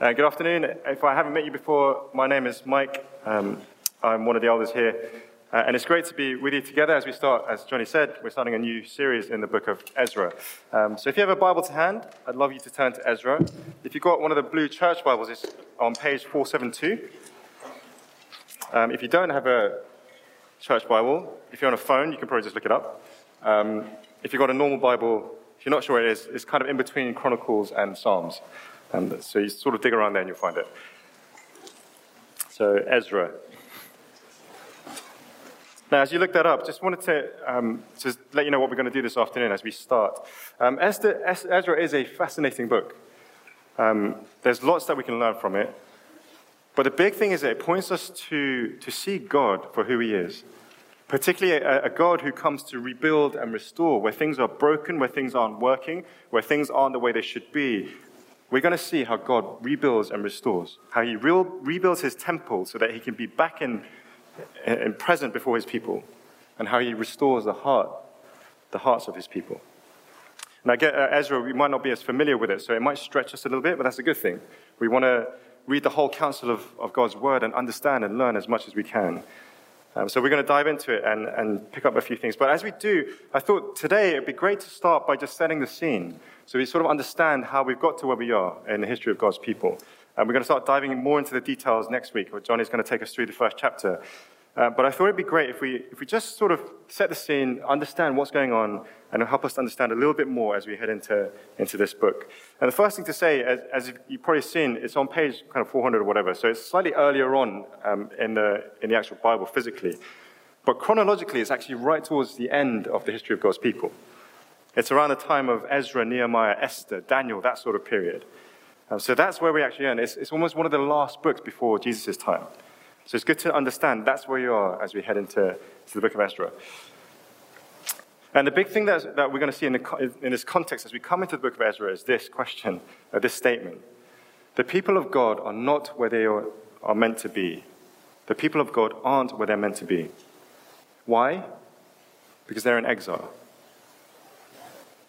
Uh, good afternoon. If I haven't met you before, my name is Mike. Um, I'm one of the elders here. Uh, and it's great to be with you together as we start, as Johnny said, we're starting a new series in the book of Ezra. Um, so if you have a Bible to hand, I'd love you to turn to Ezra. If you've got one of the blue church Bibles, it's on page 472. Um, if you don't have a church Bible, if you're on a phone, you can probably just look it up. Um, if you've got a normal Bible, if you're not sure where it is, it's kind of in between Chronicles and Psalms. So you sort of dig around there and you'll find it. So, Ezra. Now, as you look that up, just wanted to um, just let you know what we're going to do this afternoon as we start. Um, Esther, Ezra is a fascinating book. Um, there's lots that we can learn from it. But the big thing is that it points us to, to see God for who He is, particularly a, a God who comes to rebuild and restore where things are broken, where things aren't working, where things aren't the way they should be, we're going to see how God rebuilds and restores, how He re- rebuilds His temple so that He can be back in, in present before His people, and how He restores the heart, the hearts of His people. I get uh, Ezra, we might not be as familiar with it, so it might stretch us a little bit, but that's a good thing. We want to read the whole counsel of, of God's word and understand and learn as much as we can. Um, so we're going to dive into it and, and pick up a few things. But as we do, I thought today it'd be great to start by just setting the scene so we sort of understand how we've got to where we are in the history of God's people. And we're going to start diving more into the details next week, where Johnny's going to take us through the first chapter. Uh, but I thought it'd be great if we, if we just sort of set the scene, understand what's going on, and help us understand a little bit more as we head into, into this book. And the first thing to say, as, as you've probably seen, it's on page kind of 400 or whatever, so it's slightly earlier on um, in, the, in the actual Bible physically. But chronologically, it's actually right towards the end of the history of God's people. It's around the time of Ezra, Nehemiah, Esther, Daniel, that sort of period. Um, so that's where we actually are. It's, it's almost one of the last books before Jesus' time. So it's good to understand that's where you are as we head into the book of Ezra. And the big thing that, that we're going to see in, the, in, this context as we come into the book of Ezra is this question, uh, this statement. The people of God are not where they are, are meant to be. The people of God aren't where they're meant to be. Why? Because they're in exile.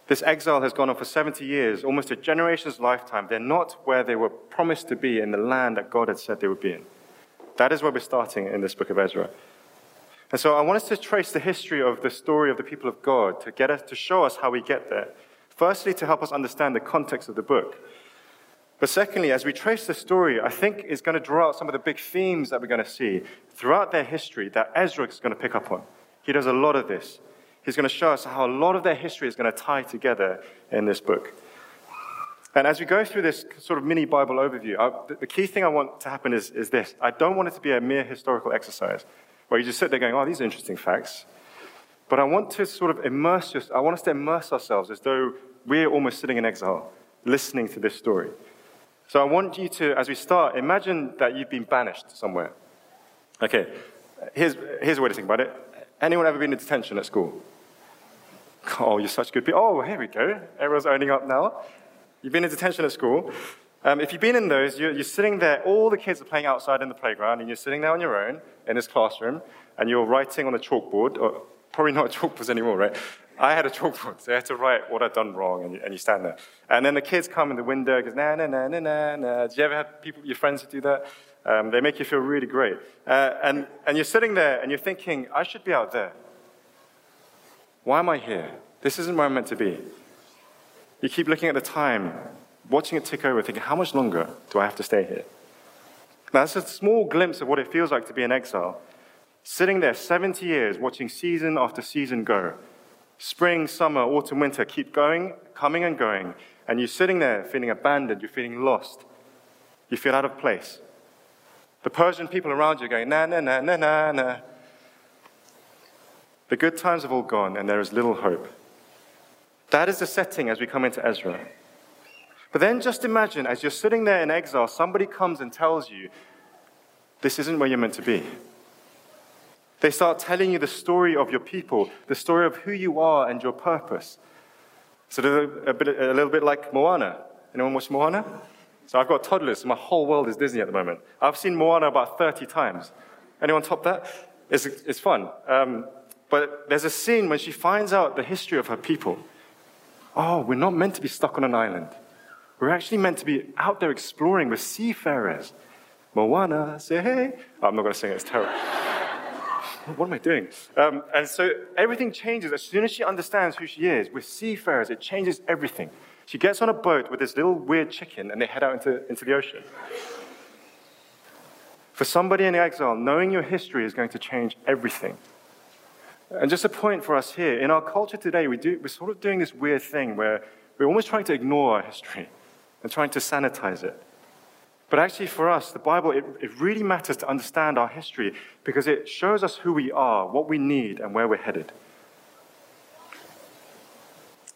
This exile has gone on for 70 years, almost a generation's lifetime. They're not where they were promised to be in the land that God had said they would be in. That is where we're starting in this book of Ezra. And so I want us to trace the history of the story of the people of God to get us to show us how we get there. Firstly, to help us understand the context of the book. But secondly, as we trace the story, I think is going to draw out some of the big themes that we're going to see throughout their history that Ezra is going to pick up on. He does a lot of this. He's going to show us how a lot of their history is going to tie together in this book. And as we go through this sort of mini Bible overview, I, the key thing I want to happen is, is this. I don't want it to be a mere historical exercise where you just sit there going, oh, these are interesting facts. But I want to sort of immerse us, I want us to immerse ourselves as though we're almost sitting in exile, listening to this story. So I want you to, as we start, imagine that you've been banished somewhere. Okay, here's, here's a way to think about it. Anyone ever been in detention at school? Oh, you're such good people. Oh, here we go. Everyone's owning up now. You've been in detention at school. Um, if you've been in those, you're, you're, sitting there, all the kids are playing outside in the playground, and you're sitting there on your own in this classroom, and you're writing on a chalkboard, or probably not chalkboards anymore, right? I had a chalkboard, so I had to write what I'd done wrong, and you, and you stand there. And then the kids come in the window, goes, na, na, na, na, na, na. Did you ever have people, your friends who do that? Um, they make you feel really great. Uh, and, and you're sitting there, and you're thinking, I should be out there. Why am I here? This isn't where I'm meant to be. You keep looking at the time, watching it tick over, thinking, how much longer do I have to stay here? Now, that's a small glimpse of what it feels like to be in exile. Sitting there 70 years, watching season after season go. Spring, summer, autumn, winter keep going, coming and going. And you're sitting there feeling abandoned, you're feeling lost. You feel out of place. The Persian people around you are going, na, na, na, na, na, na. The good times have all gone, and there is little hope. That is the setting as we come into Ezra. But then just imagine, as you're sitting there in exile, somebody comes and tells you, this isn't where you're meant to be. They start telling you the story of your people, the story of who you are and your purpose. So a, a, little bit like Moana. Anyone watch Moana? So I've got toddlers, so my whole world is Disney at the moment. I've seen Moana about 30 times. Anyone top that? It's, it's fun. Um, but there's a scene when she finds out the history of her people. Oh, we're not meant to be stuck on an island. We're actually meant to be out there exploring with seafarers. Moana, say hey. Oh, I'm not going to sing it, it's terrible. what am I doing? Um, and so everything changes as soon as she understands who she is. With seafarers, it changes everything. She gets on a boat with this little weird chicken and they head out into, into the ocean. For somebody in exile, knowing your history is going to change everything. And just a point for us here in our culture today, we do, we're sort of doing this weird thing where we're almost trying to ignore our history and trying to sanitize it. But actually, for us, the Bible, it, it really matters to understand our history because it shows us who we are, what we need, and where we're headed.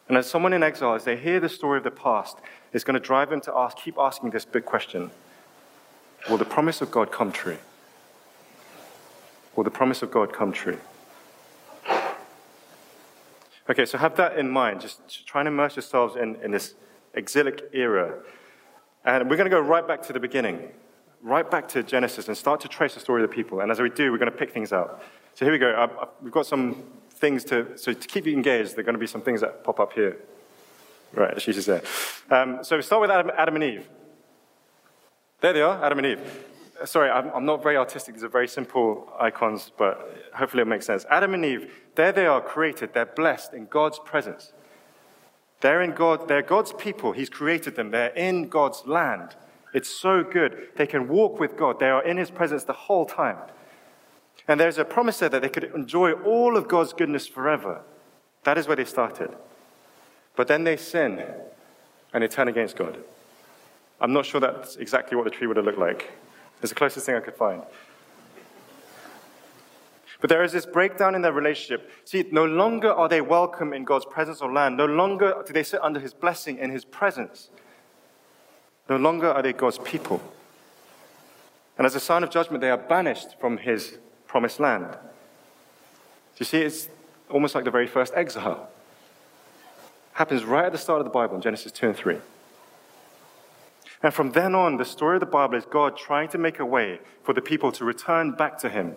And as someone in exile, as they hear the story of the past, it's going to drive them to ask, keep asking this big question Will the promise of God come true? Will the promise of God come true? Okay, so have that in mind. Just try and immerse yourselves in, in this exilic era. And we're going to go right back to the beginning, right back to Genesis, and start to trace the story of the people. And as we do, we're going to pick things out. So here we go. I, I, we've got some things to, so to keep you engaged, there are going to be some things that pop up here. Right, she's just there. Um, so we start with Adam, Adam and Eve. There they are, Adam and Eve. Sorry, I'm, I'm, not very artistic. These are very simple icons, but hopefully it makes sense. Adam and Eve, there they are created. They're blessed in God's presence. They're in God, they're God's people. He's created them. They're in God's land. It's so good. They can walk with God. They are in His presence the whole time. And there's a promise there that they could enjoy all of God's goodness forever. That is where they started. But then they sin and they turn against God. I'm not sure that's exactly what the tree would have looked like. It's the closest thing I could find. But there is this breakdown in their relationship. See, no longer are they welcome in God's presence or land. No longer do they sit under his blessing in his presence. No longer are they God's people. And as a sign of judgment, they are banished from his promised land. Do you see, it's almost like the very first exile. Happens right at the start of the Bible in Genesis 2 and 3. And from then on, the story of the Bible is God trying to make a way for the people to return back to him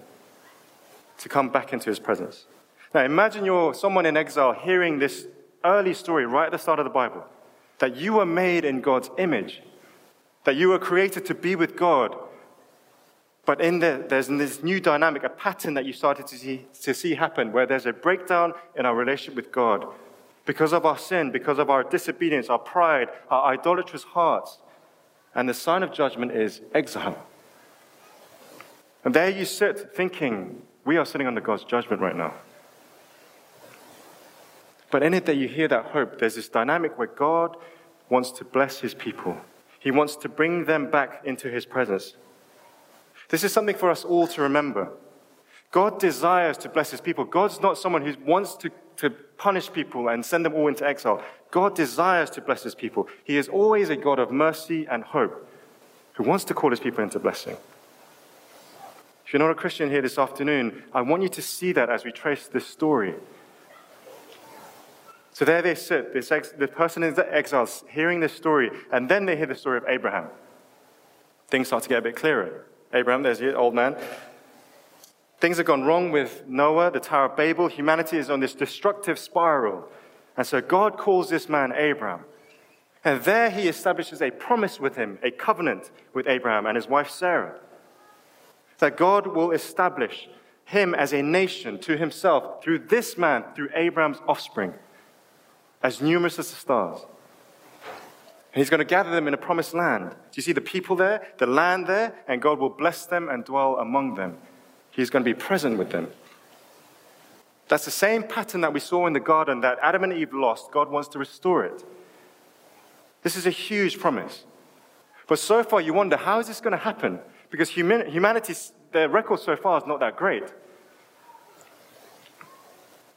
to come back into his presence. Now, imagine you're someone in exile hearing this early story right at the start of the Bible that you were made in God's image, that you were created to be with God. But in the, there's this new dynamic, a pattern that you started to see, to see happen where there's a breakdown in our relationship with God because of our sin, because of our disobedience, our pride, our idolatrous hearts. And the sign of judgment is exile. And there you sit thinking, we are sitting under God's judgment right now. But in it, that you hear that hope, there's this dynamic where God wants to bless his people. He wants to bring them back into his presence. This is something for us all to remember. God desires to bless his people. God's not someone who wants to, to punish people and send them all into exile. God desires to bless his people. He is always a God of mercy and hope who wants to call his people into blessing. If you're not a Christian here this afternoon, I want you to see that as we trace this story. So there they sit, this ex- the person in the exile hearing this story, and then they hear the story of Abraham. Things start to get a bit clearer. Abraham, there's the old man. Things have gone wrong with Noah, the Tower of Babel. Humanity is on this destructive spiral. And so God calls this man Abraham. And there he establishes a promise with him, a covenant with Abraham and his wife Sarah that God will establish him as a nation to himself through this man, through Abraham's offspring, as numerous as the stars. And he's going to gather them in a promised land. Do you see the people there, the land there? And God will bless them and dwell among them. He's going to be present with them. That's the same pattern that we saw in the garden that Adam and Eve lost. God wants to restore it. This is a huge promise. But so far, you wonder how is this going to happen? Because humanity's their record so far is not that great.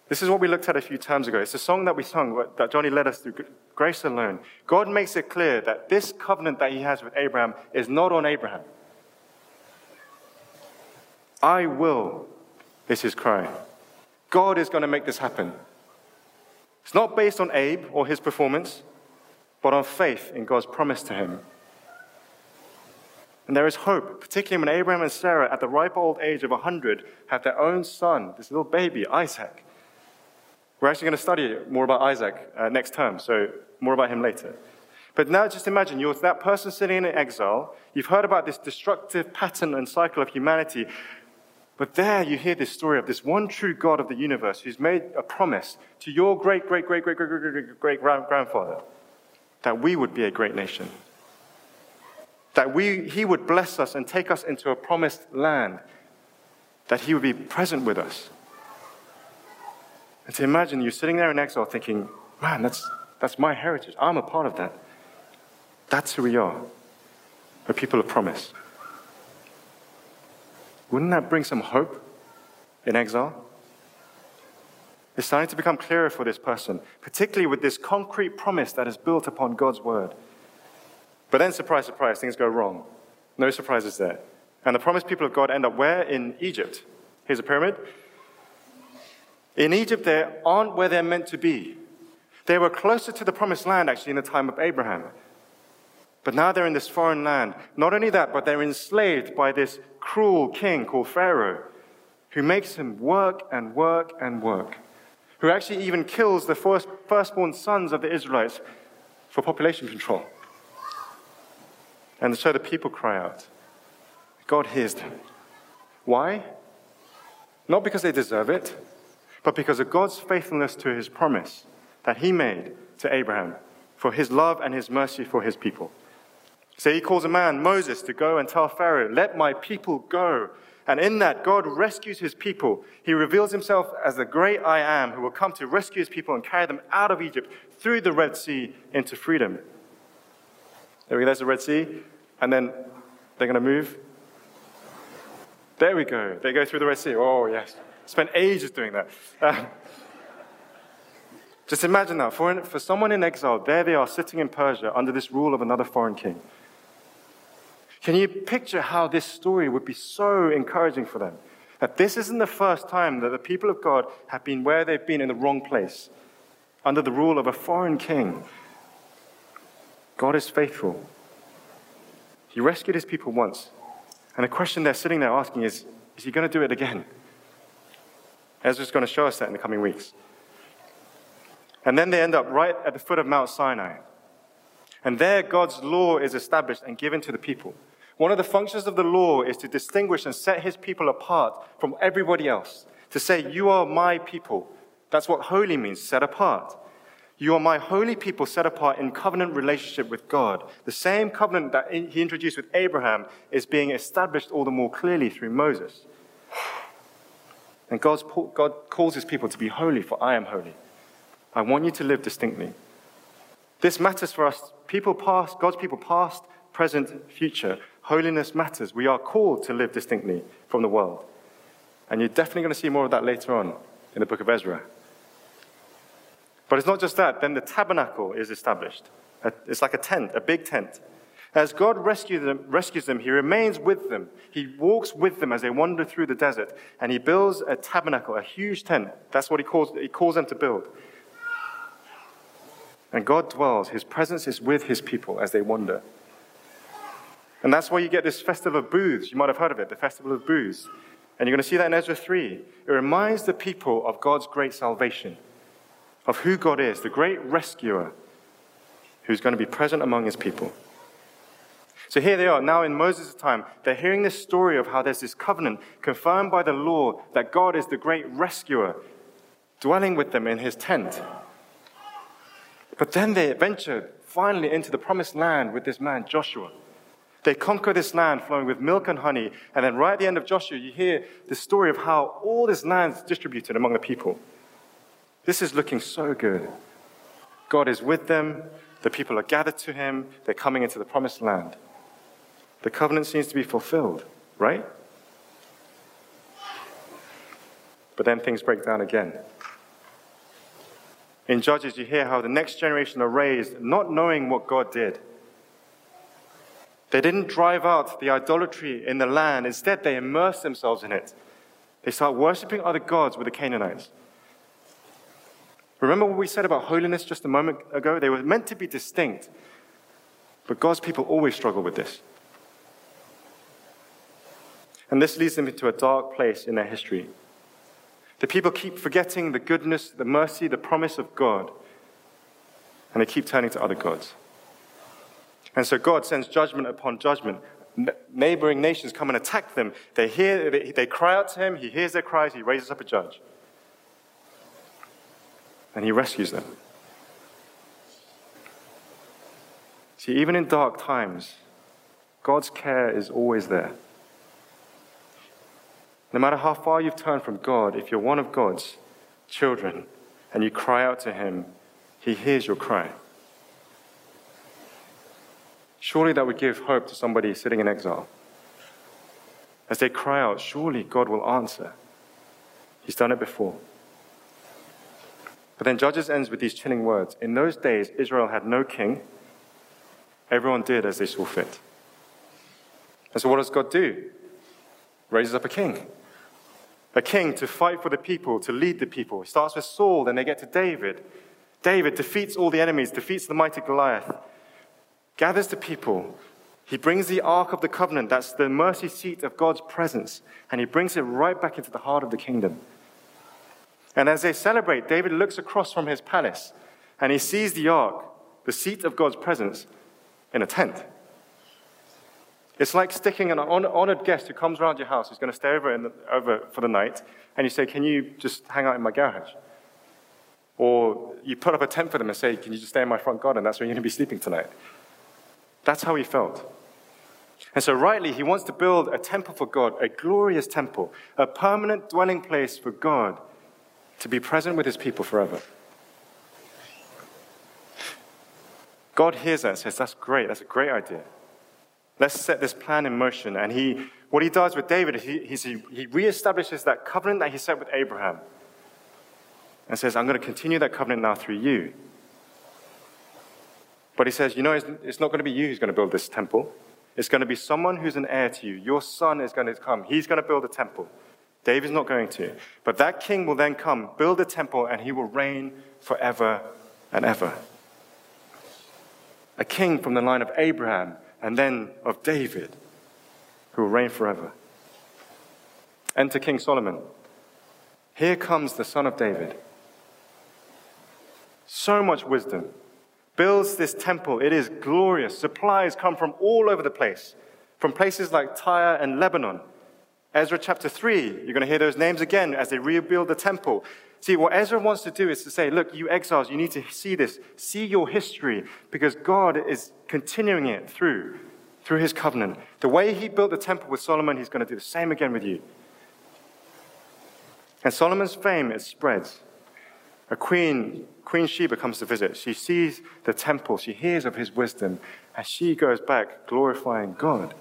This is what we looked at a few times ago. It's a song that we sung that Johnny led us through Grace Alone. God makes it clear that this covenant that he has with Abraham is not on Abraham. I will, is his cry. God is going to make this happen. It's not based on Abe or his performance, but on faith in God's promise to him. And there is hope, particularly when Abraham and Sarah, at the ripe old age of 100, have their own son, this little baby, Isaac. We're actually going to study more about Isaac uh, next term, so more about him later. But now just imagine you're that person sitting in exile. You've heard about this destructive pattern and cycle of humanity. But there you hear this story of this one true God of the universe who's made a promise to your great, great, great, great, great, great, great, great grandfather that we would be a great nation. That we, he would bless us and take us into a promised land. That he would be present with us. And to imagine you sitting there in exile thinking, man, that's, that's my heritage. I'm a part of that. That's who we are. We're people of promise. Wouldn't that bring some hope in exile? It's starting to become clearer for this person, particularly with this concrete promise that is built upon God's word. But then, surprise, surprise, things go wrong. No surprises there. And the promised people of God end up where? In Egypt. Here's a pyramid. In Egypt, they aren't where they're meant to be. They were closer to the promised land, actually, in the time of Abraham. But now they're in this foreign land. Not only that, but they're enslaved by this cruel king called Pharaoh, who makes them work and work and work, who actually even kills the first, firstborn sons of the Israelites for population control. And so the people cry out. God hears them. Why? Not because they deserve it, but because of God's faithfulness to his promise that he made to Abraham for his love and his mercy for his people. So he calls a man, Moses, to go and tell Pharaoh, Let my people go. And in that, God rescues his people. He reveals himself as the great I am who will come to rescue his people and carry them out of Egypt through the Red Sea into freedom. There we go, there's the Red Sea. And then they're going to move. There we go. They go through the Red Sea. Oh, yes. Spent ages doing that. Uh, just imagine that. For, for someone in exile, there they are sitting in Persia under this rule of another foreign king. Can you picture how this story would be so encouraging for them? That this isn't the first time that the people of God have been where they've been in the wrong place, under the rule of a foreign king. God is faithful. He rescued his people once. And the question they're sitting there asking is is he going to do it again? Ezra's going to show us that in the coming weeks. And then they end up right at the foot of Mount Sinai. And there, God's law is established and given to the people. One of the functions of the law is to distinguish and set his people apart from everybody else. To say, You are my people. That's what holy means, set apart. You are my holy people set apart in covenant relationship with God. The same covenant that he introduced with Abraham is being established all the more clearly through Moses. And God's, God calls his people to be holy, for I am holy. I want you to live distinctly. This matters for us, people past, God's people past, present, future. Holiness matters. We are called to live distinctly from the world. And you're definitely going to see more of that later on in the book of Ezra. But it's not just that. Then the tabernacle is established. It's like a tent, a big tent. As God rescues them, rescues them, He remains with them. He walks with them as they wander through the desert, and He builds a tabernacle, a huge tent. That's what He calls, he calls them to build. And God dwells, His presence is with His people as they wander. And that's why you get this festival of booths. You might have heard of it, the festival of booths. And you're going to see that in Ezra 3. It reminds the people of God's great salvation of who God is, the great rescuer who's going to be present among his people. So here they are, now in Moses' time, they're hearing this story of how there's this covenant confirmed by the law that God is the great rescuer, dwelling with them in his tent. But then they venture finally into the promised land with this man, Joshua. They conquer this land flowing with milk and honey. And then right at the end of Joshua, you hear the story of how all this land is distributed among the people. This is looking so good. God is with them. The people are gathered to him. They're coming into the promised land. The covenant seems to be fulfilled, right? But then things break down again. In Judges, you hear how the next generation are raised not knowing what God did. They didn't drive out the idolatry in the land, instead, they immerse themselves in it. They start worshiping other gods with the Canaanites. Remember what we said about holiness just a moment ago? They were meant to be distinct. But God's people always struggle with this. And this leads them into a dark place in their history. The people keep forgetting the goodness, the mercy, the promise of God, and they keep turning to other gods. And so God sends judgment upon judgment. neighboring nations come and attack them. They hear, they, they cry out to him. He hears their cries. He raises up a judge. And he rescues them. See, even in dark times, God's care is always there. No matter how far you've turned from God, if you're one of God's children and you cry out to Him, He hears your cry. Surely that would give hope to somebody sitting in exile. As they cry out, surely God will answer. He's done it before. But then Judges ends with these chilling words In those days, Israel had no king. Everyone did as they saw fit. And so, what does God do? Raises up a king. A king to fight for the people, to lead the people. He starts with Saul, then they get to David. David defeats all the enemies, defeats the mighty Goliath, gathers the people. He brings the Ark of the Covenant, that's the mercy seat of God's presence, and he brings it right back into the heart of the kingdom. And as they celebrate, David looks across from his palace and he sees the Ark, the seat of God's presence, in a tent. It's like sticking an honored guest who comes around your house, who's going to stay over, the, over for the night, and you say, Can you just hang out in my garage? Or you put up a tent for them and say, Can you just stay in my front garden? That's where you're going to be sleeping tonight. That's how he felt. And so, rightly, he wants to build a temple for God, a glorious temple, a permanent dwelling place for God to be present with his people forever. God hears that and says, That's great, that's a great idea. Let's set this plan in motion. And he, what he does with David, is he, he reestablishes that covenant that he set with Abraham and says, I'm going to continue that covenant now through you. But he says, You know, it's, not going to be you who's going to build this temple. It's going to be someone who's an heir to you. Your son is going to come. He's going to build a temple. David's not going to. But that king will then come, build a temple, and he will reign forever and ever. A king from the line of Abraham and then of David, who will reign forever. Enter King Solomon. Here comes the son of David. So much wisdom. Builds this temple. It is glorious. Supplies come from all over the place, from places like Tyre and Lebanon. Ezra chapter 3, you're going to hear those names again as they rebuild the temple. See, what Ezra wants to do is to say, look, you exiles, you need to see this. See your history, because God is continuing it through, through his covenant. The way he built the temple with Solomon, he's going to do the same again with you. And Solomon's fame, it spreads. A queen, Queen Sheba, comes to visit. She sees the temple, she hears of his wisdom, and she goes back glorifying God.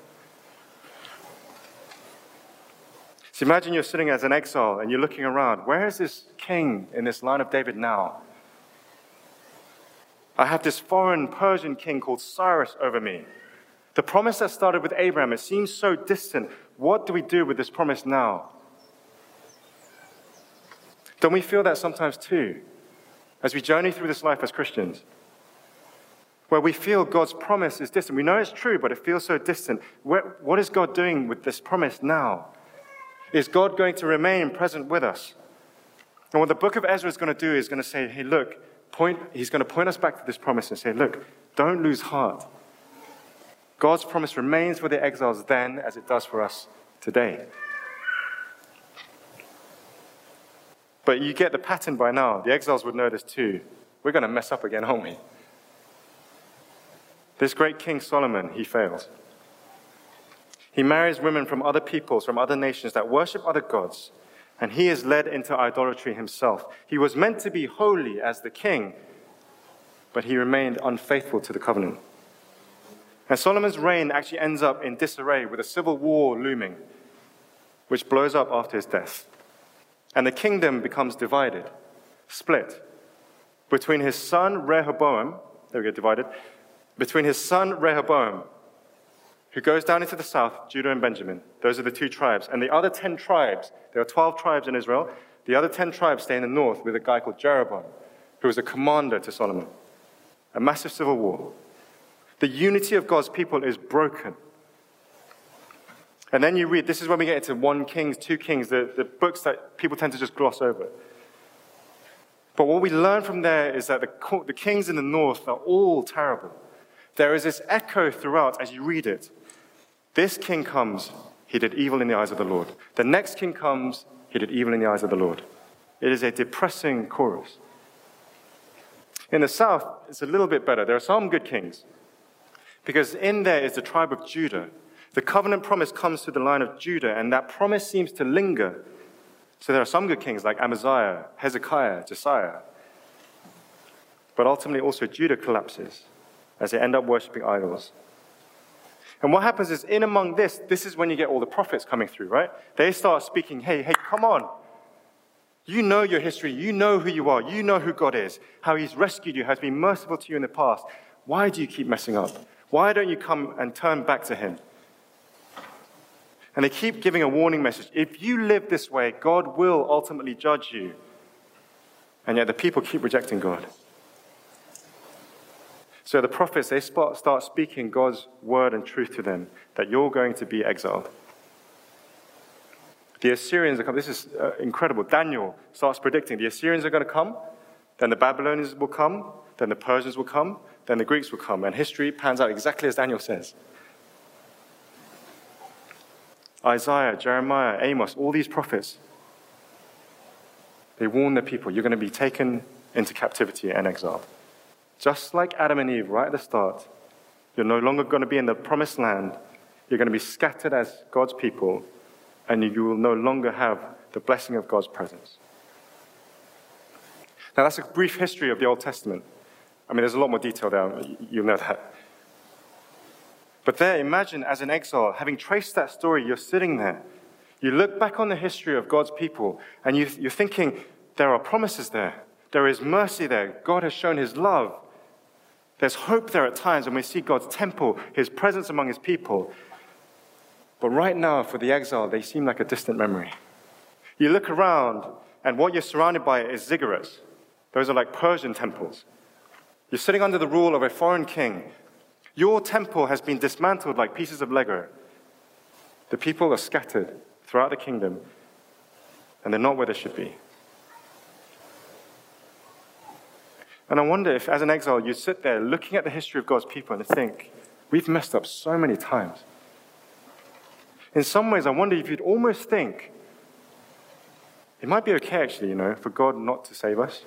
So imagine you're sitting as an exile and you're looking around. Where is this king in this line of David now? I have this foreign Persian king called Cyrus over me. The promise that started with Abraham, it seems so distant. What do we do with this promise now? Don't we feel that sometimes too, as we journey through this life as Christians? Where we feel God's promise is distant. We know it's true, but it feels so distant. Where, what is God doing with this promise now? Is God going to remain present with us? And what the book of Ezra is going to do is going to say, hey, look, point, he's going to point us back to this promise and say, look, don't lose heart. God's promise remains for the exiles then as it does for us today. But you get the pattern by now. The exiles would know this too. We're going to mess up again, aren't we? This great King Solomon, he fails. He marries women from other peoples, from other nations that worship other gods, and he is led into idolatry himself. He was meant to be holy as the king, but he remained unfaithful to the covenant. And Solomon's reign actually ends up in disarray with a civil war looming, which blows up after his death. And the kingdom becomes divided, split between his son Rehoboam, there we go, divided, between his son Rehoboam who goes down into the south, Judah and Benjamin. Those are the two tribes. And the other 10 tribes, there are 12 tribes in Israel, the other 10 tribes stay in the north with a guy called Jeroboam, who was a commander to Solomon. A massive civil war. The unity of God's people is broken. And then you read, this is when we get into 1 Kings, 2 Kings, the, the books that people tend to just gloss over. But what we learn from there is that the, the kings in the north are all terrible. there is this echo throughout as you read it. This king comes, he did evil in the eyes of the Lord. The next king comes, he did evil in the eyes of the Lord. It is a depressing chorus. In the south, it's a little bit better. There are some good kings, because in there is the tribe of Judah. The covenant promise comes to the line of Judah, and that promise seems to linger. So there are some good kings like Amaziah, Hezekiah, Josiah. But ultimately, also Judah collapses as they end up worshipping idols. And what happens is, in among this, this is when you get all the prophets coming through, right? They start speaking, hey, hey, come on. You know your history. You know who you are. You know who God is, how He's rescued you, has been merciful to you in the past. Why do you keep messing up? Why don't you come and turn back to Him? And they keep giving a warning message. If you live this way, God will ultimately judge you. And yet the people keep rejecting God. So the prophets, they start speaking God's word and truth to them that you're going to be exiled. The Assyrians are coming. This is uh, incredible. Daniel starts predicting the Assyrians are going to come, then the Babylonians will come, then the Persians will come, then the Greeks will come. And history pans out exactly as Daniel says. Isaiah, Jeremiah, Amos, all these prophets, they warn the people you're going to be taken into captivity and exile. Just like Adam and Eve right at the start, you're no longer going to be in the promised land. You're going to be scattered as God's people, and you will no longer have the blessing of God's presence. Now, that's a brief history of the Old Testament. I mean, there's a lot more detail there, you know that. But there, imagine as an exile, having traced that story, you're sitting there. You look back on the history of God's people, and you, you're thinking, there are promises there. There is mercy there. God has shown his love. There's hope there at times when we see God's temple, his presence among his people. But right now, for the exile, they seem like a distant memory. You look around, and what you're surrounded by is ziggurats. Those are like Persian temples. You're sitting under the rule of a foreign king. Your temple has been dismantled like pieces of Lego. The people are scattered throughout the kingdom, and they're not where they should be. And I wonder if, as an exile, you sit there looking at the history of God's people and think, we've messed up so many times. In some ways, I wonder if you'd almost think it might be okay, actually, you know, for God not to save us,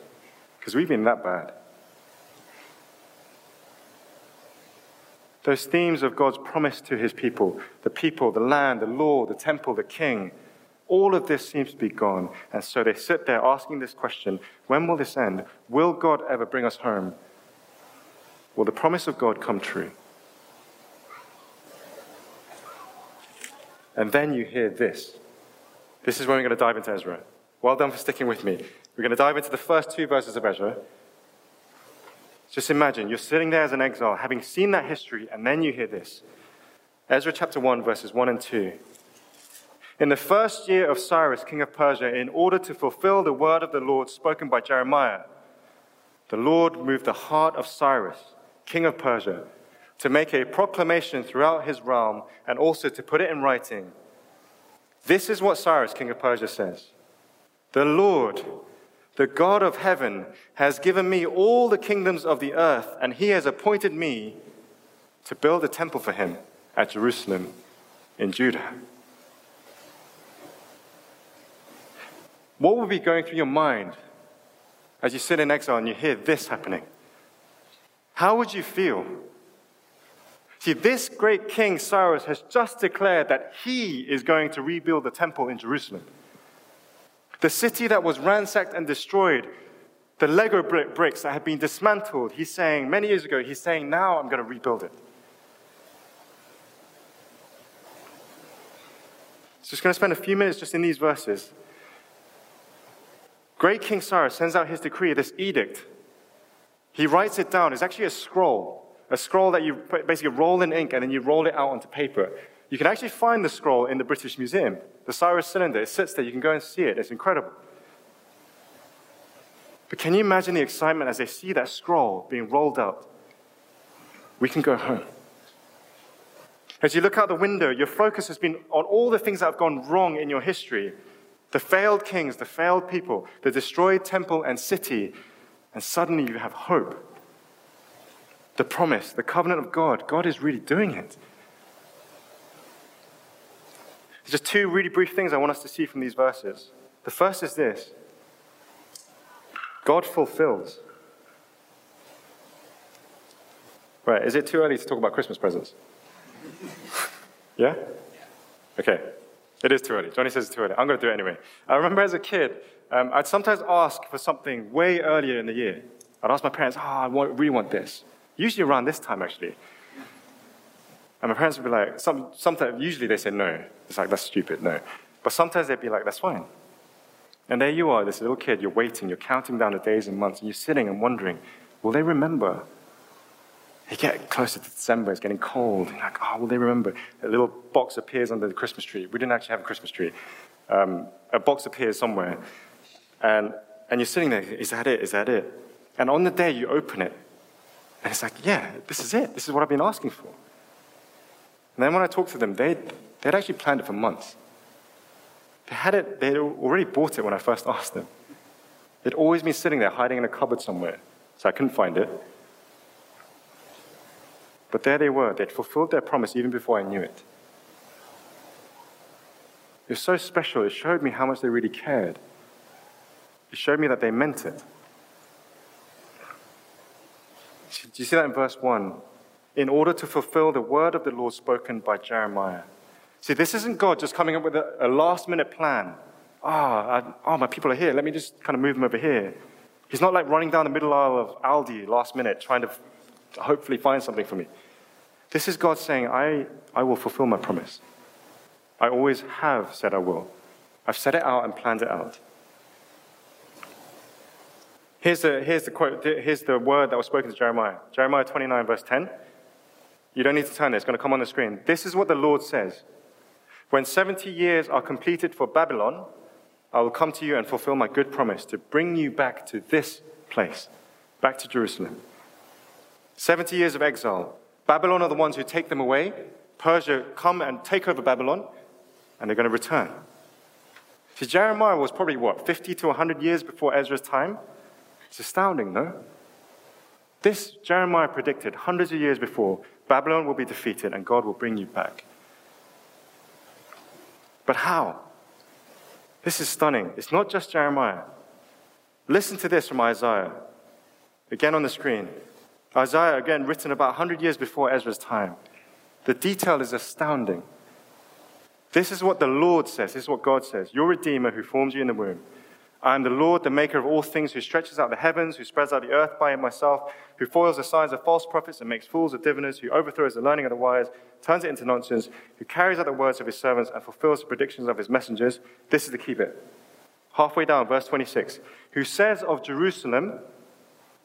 because we've been that bad. Those themes of God's promise to his people the people, the land, the law, the temple, the king all of this seems to be gone. And so they sit there asking this question when will this end? Will God ever bring us home? Will the promise of God come true? And then you hear this. This is when we're going to dive into Ezra. Well done for sticking with me. We're going to dive into the first two verses of Ezra. Just imagine you're sitting there as an exile, having seen that history, and then you hear this. Ezra chapter 1, verses 1 and 2. In the first year of Cyrus, king of Persia, in order to fulfill the word of the Lord spoken by Jeremiah, the Lord moved the heart of Cyrus, king of Persia, to make a proclamation throughout his realm and also to put it in writing. This is what Cyrus, king of Persia, says The Lord, the God of heaven, has given me all the kingdoms of the earth, and he has appointed me to build a temple for him at Jerusalem in Judah. What will be going through your mind as you sit in exile and you hear this happening? How would you feel? See, this great king Cyrus has just declared that he is going to rebuild the temple in Jerusalem. The city that was ransacked and destroyed, the Lego brick bricks that had been dismantled, he's saying, many years ago, he's saying, now I'm going to rebuild it. So, just going to spend a few minutes just in these verses Great King Cyrus sends out his decree, this edict. He writes it down. It's actually a scroll, a scroll that you basically roll in ink and then you roll it out onto paper. You can actually find the scroll in the British Museum. The Cyrus cylinder, it sits there. You can go and see it. It's incredible. But can you imagine the excitement as they see that scroll being rolled out? We can go home. As you look out the window, your focus has been on all the things that have gone wrong in your history the failed kings, the failed people, the destroyed temple and city, and suddenly you have hope. the promise, the covenant of God. God is really doing it. There's just two really brief things I want us to see from these verses. The first is this God fulfills. Right, is it too early to talk about Christmas presents? yeah? Okay. It is too early. Johnny says it's too early. I'm going to do it anyway. I remember as a kid, um, I'd sometimes ask for something way earlier in the year. I'd ask my parents, oh, I want, really want this. Usually around this time, actually. And my parents would be like, some, sometimes, usually they say no. It's like, that's stupid, no. But sometimes they'd be like, that's fine. And there you are, this little kid, you're waiting, you're counting down the days and months, and you're sitting and wondering, will they remember? You get closer to December, it's getting cold. You're like, oh, will they remember? A little box appears under the Christmas tree. We didn't actually have a Christmas tree. Um, a box appears somewhere, and, and you're sitting there, is that it? Is that it? And on the day you open it, and it's like, yeah, this is it. This is what I've been asking for. And then when I talked to them, they'd, they'd actually planned it for months. They had it, they'd already bought it when I first asked them. It'd always been sitting there, hiding in a cupboard somewhere, so I couldn't find it. But there they were. They'd fulfilled their promise even before I knew it. It was so special. It showed me how much they really cared. It showed me that they meant it. Do you see that in verse 1? In order to fulfill the word of the Lord spoken by Jeremiah. See, this isn't God just coming up with a, a last minute plan. Ah, oh, oh, my people are here. Let me just kind of move them over here. He's not like running down the middle aisle of Aldi last minute trying to hopefully find something for me. This is God saying, I, I will fulfill my promise. I always have said I will. I've set it out and planned it out. Here's the, here's the quote, here's the word that was spoken to Jeremiah. Jeremiah 29, verse 10. You don't need to turn it, it's going to come on the screen. This is what the Lord says When 70 years are completed for Babylon, I will come to you and fulfill my good promise to bring you back to this place, back to Jerusalem. 70 years of exile. Babylon are the ones who take them away. Persia come and take over Babylon, and they're going to return. See, Jeremiah was probably what, 50 to 100 years before Ezra's time? It's astounding, no? This Jeremiah predicted hundreds of years before Babylon will be defeated and God will bring you back. But how? This is stunning. It's not just Jeremiah. Listen to this from Isaiah. Again on the screen. Isaiah, again, written about 100 years before Ezra's time. The detail is astounding. This is what the Lord says. This is what God says. Your Redeemer who formed you in the womb. I am the Lord, the maker of all things, who stretches out the heavens, who spreads out the earth by myself, who foils the signs of false prophets and makes fools of diviners, who overthrows the learning of the wise, turns it into nonsense, who carries out the words of his servants and fulfills the predictions of his messengers. This is the key bit. Halfway down, verse 26. Who says of Jerusalem,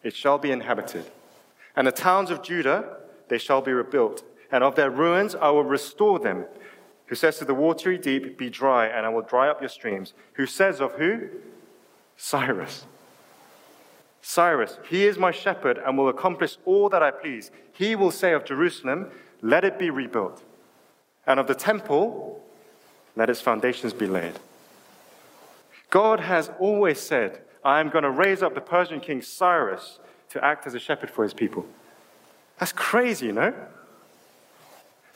it shall be inhabited, and the towns of Judah, they shall be rebuilt, and of their ruins I will restore them. Who says to the watery deep, Be dry, and I will dry up your streams. Who says of who? Cyrus. Cyrus, he is my shepherd and will accomplish all that I please. He will say of Jerusalem, Let it be rebuilt. And of the temple, let its foundations be laid. God has always said, I am going to raise up the Persian king Cyrus to act as a shepherd for his people. That's crazy, you know?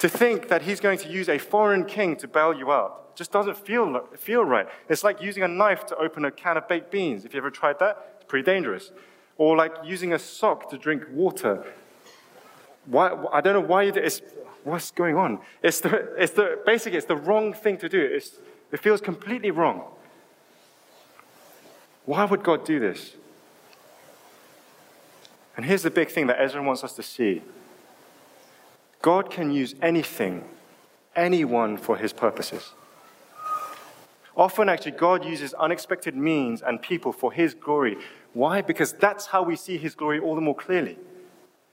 To think that he's going to use a foreign king to bail you out just doesn't feel, feel right. It's like using a knife to open a can of baked beans. If you ever tried that, it's pretty dangerous. Or like using a sock to drink water. Why, I don't know why you do it's, What's going on? It's the, it's the, basically, it's the wrong thing to do. It's, it feels completely wrong. Why would God do this? And here's the big thing that Ezra wants us to see God can use anything, anyone for his purposes. Often, actually, God uses unexpected means and people for his glory. Why? Because that's how we see his glory all the more clearly.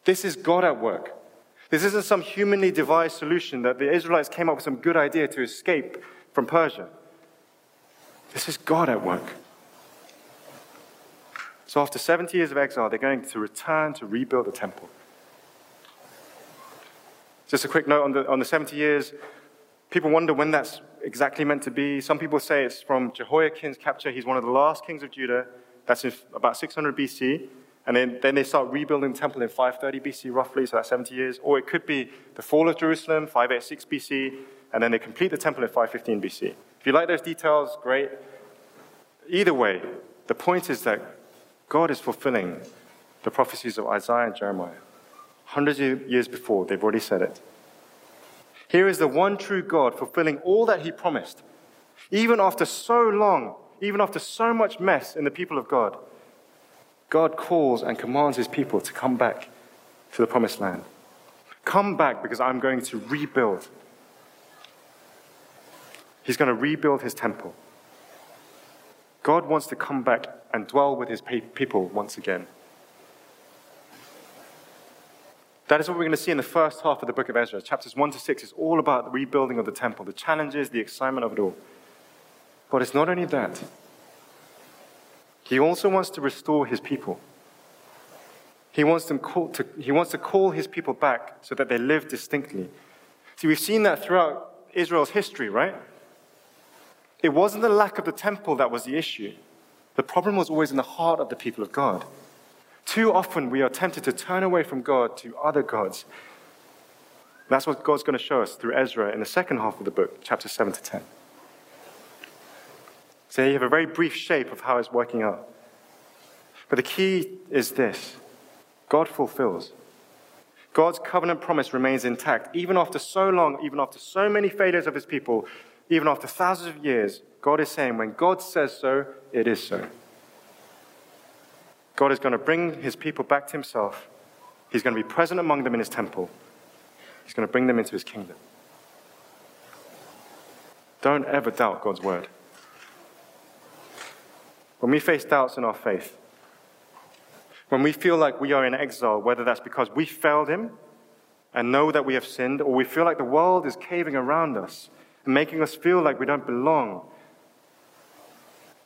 This is God at work. This isn't some humanly devised solution that the Israelites came up with some good idea to escape from Persia. This is God at work. So, after 70 years of exile, they're going to return to rebuild the temple. Just a quick note on the, on the 70 years. People wonder when that's exactly meant to be. Some people say it's from Jehoiakim's capture. He's one of the last kings of Judah. That's in about 600 BC. and then, then they start rebuilding the temple in 530 BC, roughly, so that's 70 years. Or it could be the fall of Jerusalem, 586 BC, and then they complete the temple in 515 BC. If you like those details, great. Either way, the point is that God is fulfilling the prophecies of Isaiah and Jeremiah. Hundreds of years before, they've already said it. Here is the one true God fulfilling all that he promised. Even after so long, even after so much mess in the people of God, God calls and commands his people to come back to the promised land. Come back because I'm going to rebuild. He's going to rebuild his temple. God wants to come back and dwell with his people once again. That is what we're going to see in the first half of the book of Ezra. Chapters 1 to 6 is all about the rebuilding of the temple, the challenges, the excitement of it all. But it's not only that, he also wants to restore his people. He wants, them call to, he wants to call his people back so that they live distinctly. See, we've seen that throughout Israel's history, right? It wasn't the lack of the temple that was the issue. The problem was always in the heart of the people of God. Too often we are tempted to turn away from God to other gods. That's what God's going to show us through Ezra in the second half of the book, chapter 7 to 10. So you have a very brief shape of how it's working out. But the key is this God fulfills. God's covenant promise remains intact. Even after so long, even after so many failures of his people, even after thousands of years, God is saying, when God says so, it is so. God is going to bring his people back to himself. He's going to be present among them in his temple. He's going to bring them into his kingdom. Don't ever doubt God's word. When we face doubts in our faith, when we feel like we are in exile, whether that's because we failed him and know that we have sinned, or we feel like the world is caving around us and making us feel like we don't belong,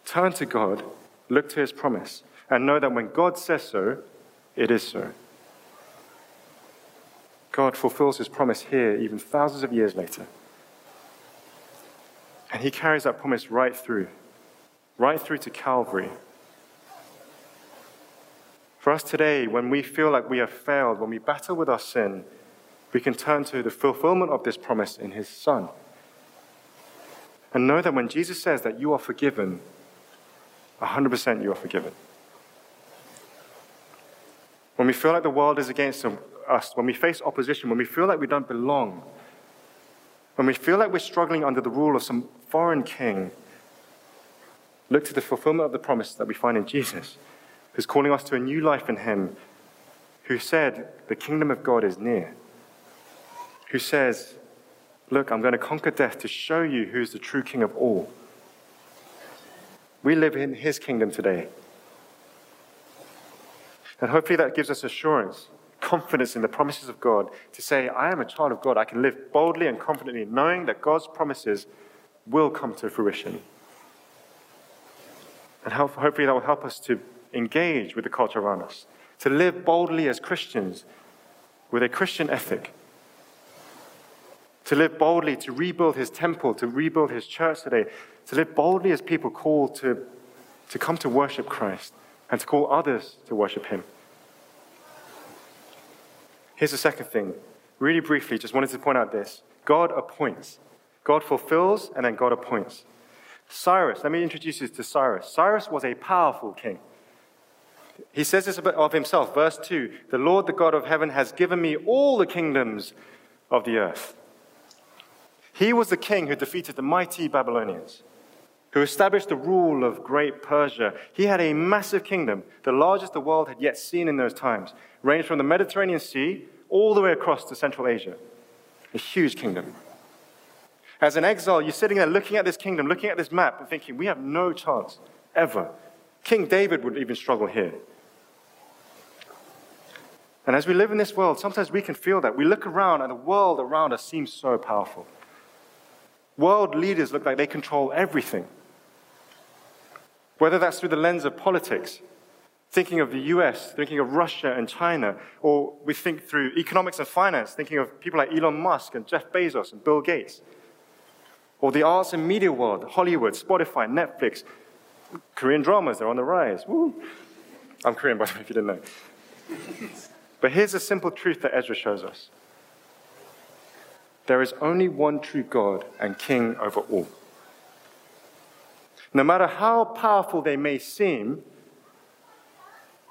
turn to God, look to his promise, and know that when God says so, it is so. God fulfills his promise here, even thousands of years later. And he carries that promise right through, right through to Calvary. For us today, when we feel like we have failed, when we battle with our sin, we can turn to the fulfillment of this promise in his Son. And know that when Jesus says that you are forgiven, 100% you are forgiven. When we feel like the world is against us, when we face opposition, when we feel like we don't belong, when we feel like we're struggling under the rule of some foreign king, look to the fulfillment of the promise that we find in Jesus, who's calling us to a new life in Him, who said, The kingdom of God is near, who says, Look, I'm going to conquer death to show you who's the true king of all. We live in His kingdom today. And hopefully that gives us assurance, confidence in the promises of God to say, I am a child of God. I can live boldly and confidently, knowing that God's promises will come to fruition. And hopefully that will help us to engage with the culture around us, to live boldly as Christians with a Christian ethic, to live boldly, to rebuild his temple, to rebuild his church today, to live boldly as people called to, to come to worship Christ and to call others to worship him. Here's the second thing. Really briefly, just wanted to point out this God appoints. God fulfills, and then God appoints. Cyrus, let me introduce you to Cyrus. Cyrus was a powerful king. He says this of himself, verse 2 The Lord, the God of heaven, has given me all the kingdoms of the earth. He was the king who defeated the mighty Babylonians, who established the rule of great Persia. He had a massive kingdom, the largest the world had yet seen in those times, ranged from the Mediterranean Sea all the way across to Central Asia. A huge kingdom. As an exile, you're sitting there looking at this kingdom, looking at this map, and thinking, we have no chance, ever. King David would even struggle here. And as we live in this world, sometimes we can feel that. We look around, and the world around us seems so powerful. World leaders look like they control everything. Whether that's through the lens of politics, thinking of the US, thinking of Russia and China, or we think through economics and finance, thinking of people like Elon Musk and Jeff Bezos and Bill Gates, or the arts and media world, Hollywood, Spotify, Netflix, Korean dramas, they're on the rise. Woo. I'm Korean, by the way, if you didn't know. but here's a simple truth that Ezra shows us there is only one true God and King over all. No matter how powerful they may seem,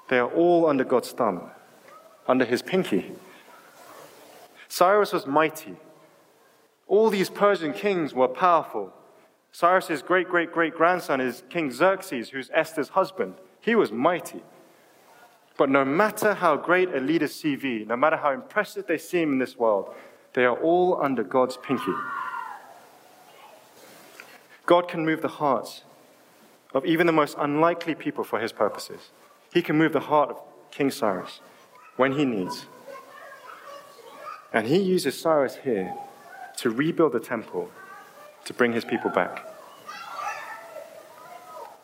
they are all under God's thumb, under his pinky. Cyrus was mighty. All these Persian kings were powerful. Cyrus's great great great grandson is King Xerxes, who's Esther's husband. He was mighty. But no matter how great a leader's CV, no matter how impressive they seem in this world, they are all under God's pinky. God can move the hearts of even the most unlikely people for his purposes. He can move the heart of King Cyrus when he needs. And he uses Cyrus here to rebuild the temple to bring his people back.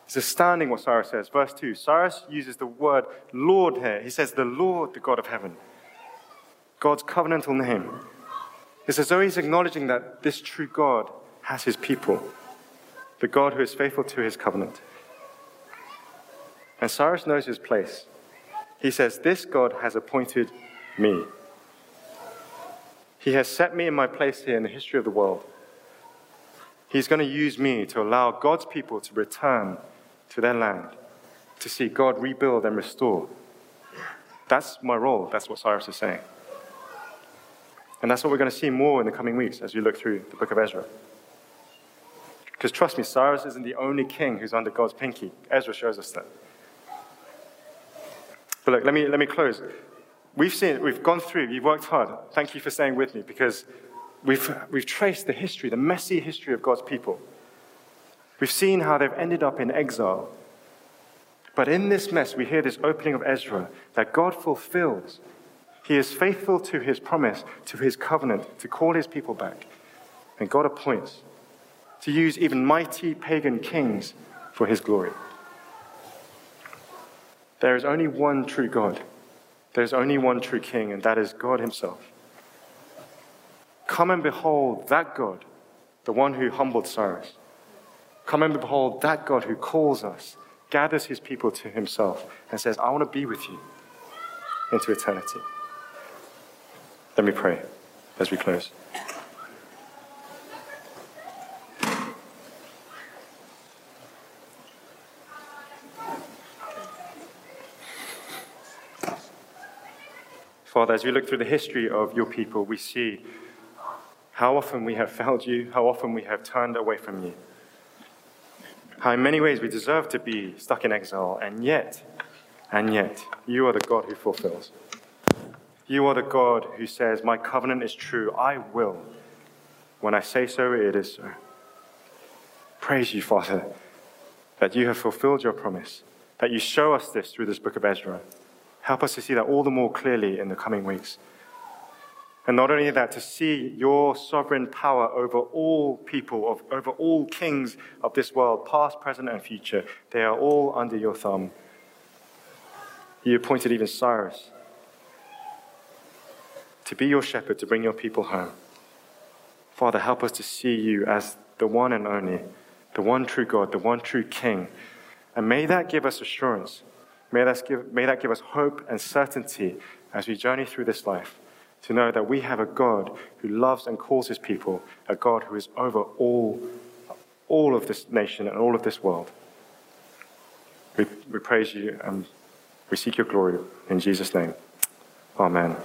It's astounding what Cyrus says. Verse 2 Cyrus uses the word Lord here. He says, The Lord, the God of heaven. God's covenantal name. It's as though he's acknowledging that this true God has his people, the God who is faithful to his covenant. And Cyrus knows his place. He says, This God has appointed me. He has set me in my place here in the history of the world. He's going to use me to allow God's people to return to their land, to see God rebuild and restore. That's my role. That's what Cyrus is saying. And that's what we're going to see more in the coming weeks as we look through the book of Ezra. Because trust me, Cyrus isn't the only king who's under God's pinky. Ezra shows us that. But look, let me, let me close. We've seen, we've gone through, you've worked hard. Thank you for staying with me because we've, we've traced the history, the messy history of God's people. We've seen how they've ended up in exile. But in this mess, we hear this opening of Ezra that God fulfills. He is faithful to his promise, to his covenant, to call his people back. And God appoints to use even mighty pagan kings for his glory. There is only one true God. There is only one true King, and that is God Himself. Come and behold that God, the one who humbled Cyrus. Come and behold that God who calls us, gathers His people to Himself, and says, I want to be with you into eternity. Let me pray as we close. Father, as we look through the history of your people, we see how often we have failed you, how often we have turned away from you, how in many ways we deserve to be stuck in exile, and yet, and yet, you are the God who fulfills. You are the God who says, My covenant is true, I will. When I say so, it is so. Praise you, Father, that you have fulfilled your promise, that you show us this through this book of Ezra. Help us to see that all the more clearly in the coming weeks. And not only that, to see your sovereign power over all people, of, over all kings of this world, past, present, and future. They are all under your thumb. You appointed even Cyrus to be your shepherd, to bring your people home. Father, help us to see you as the one and only, the one true God, the one true King. And may that give us assurance May that, give, may that give us hope and certainty as we journey through this life to know that we have a God who loves and calls his people, a God who is over all, all of this nation and all of this world. We, we praise you and we seek your glory in Jesus' name. Amen.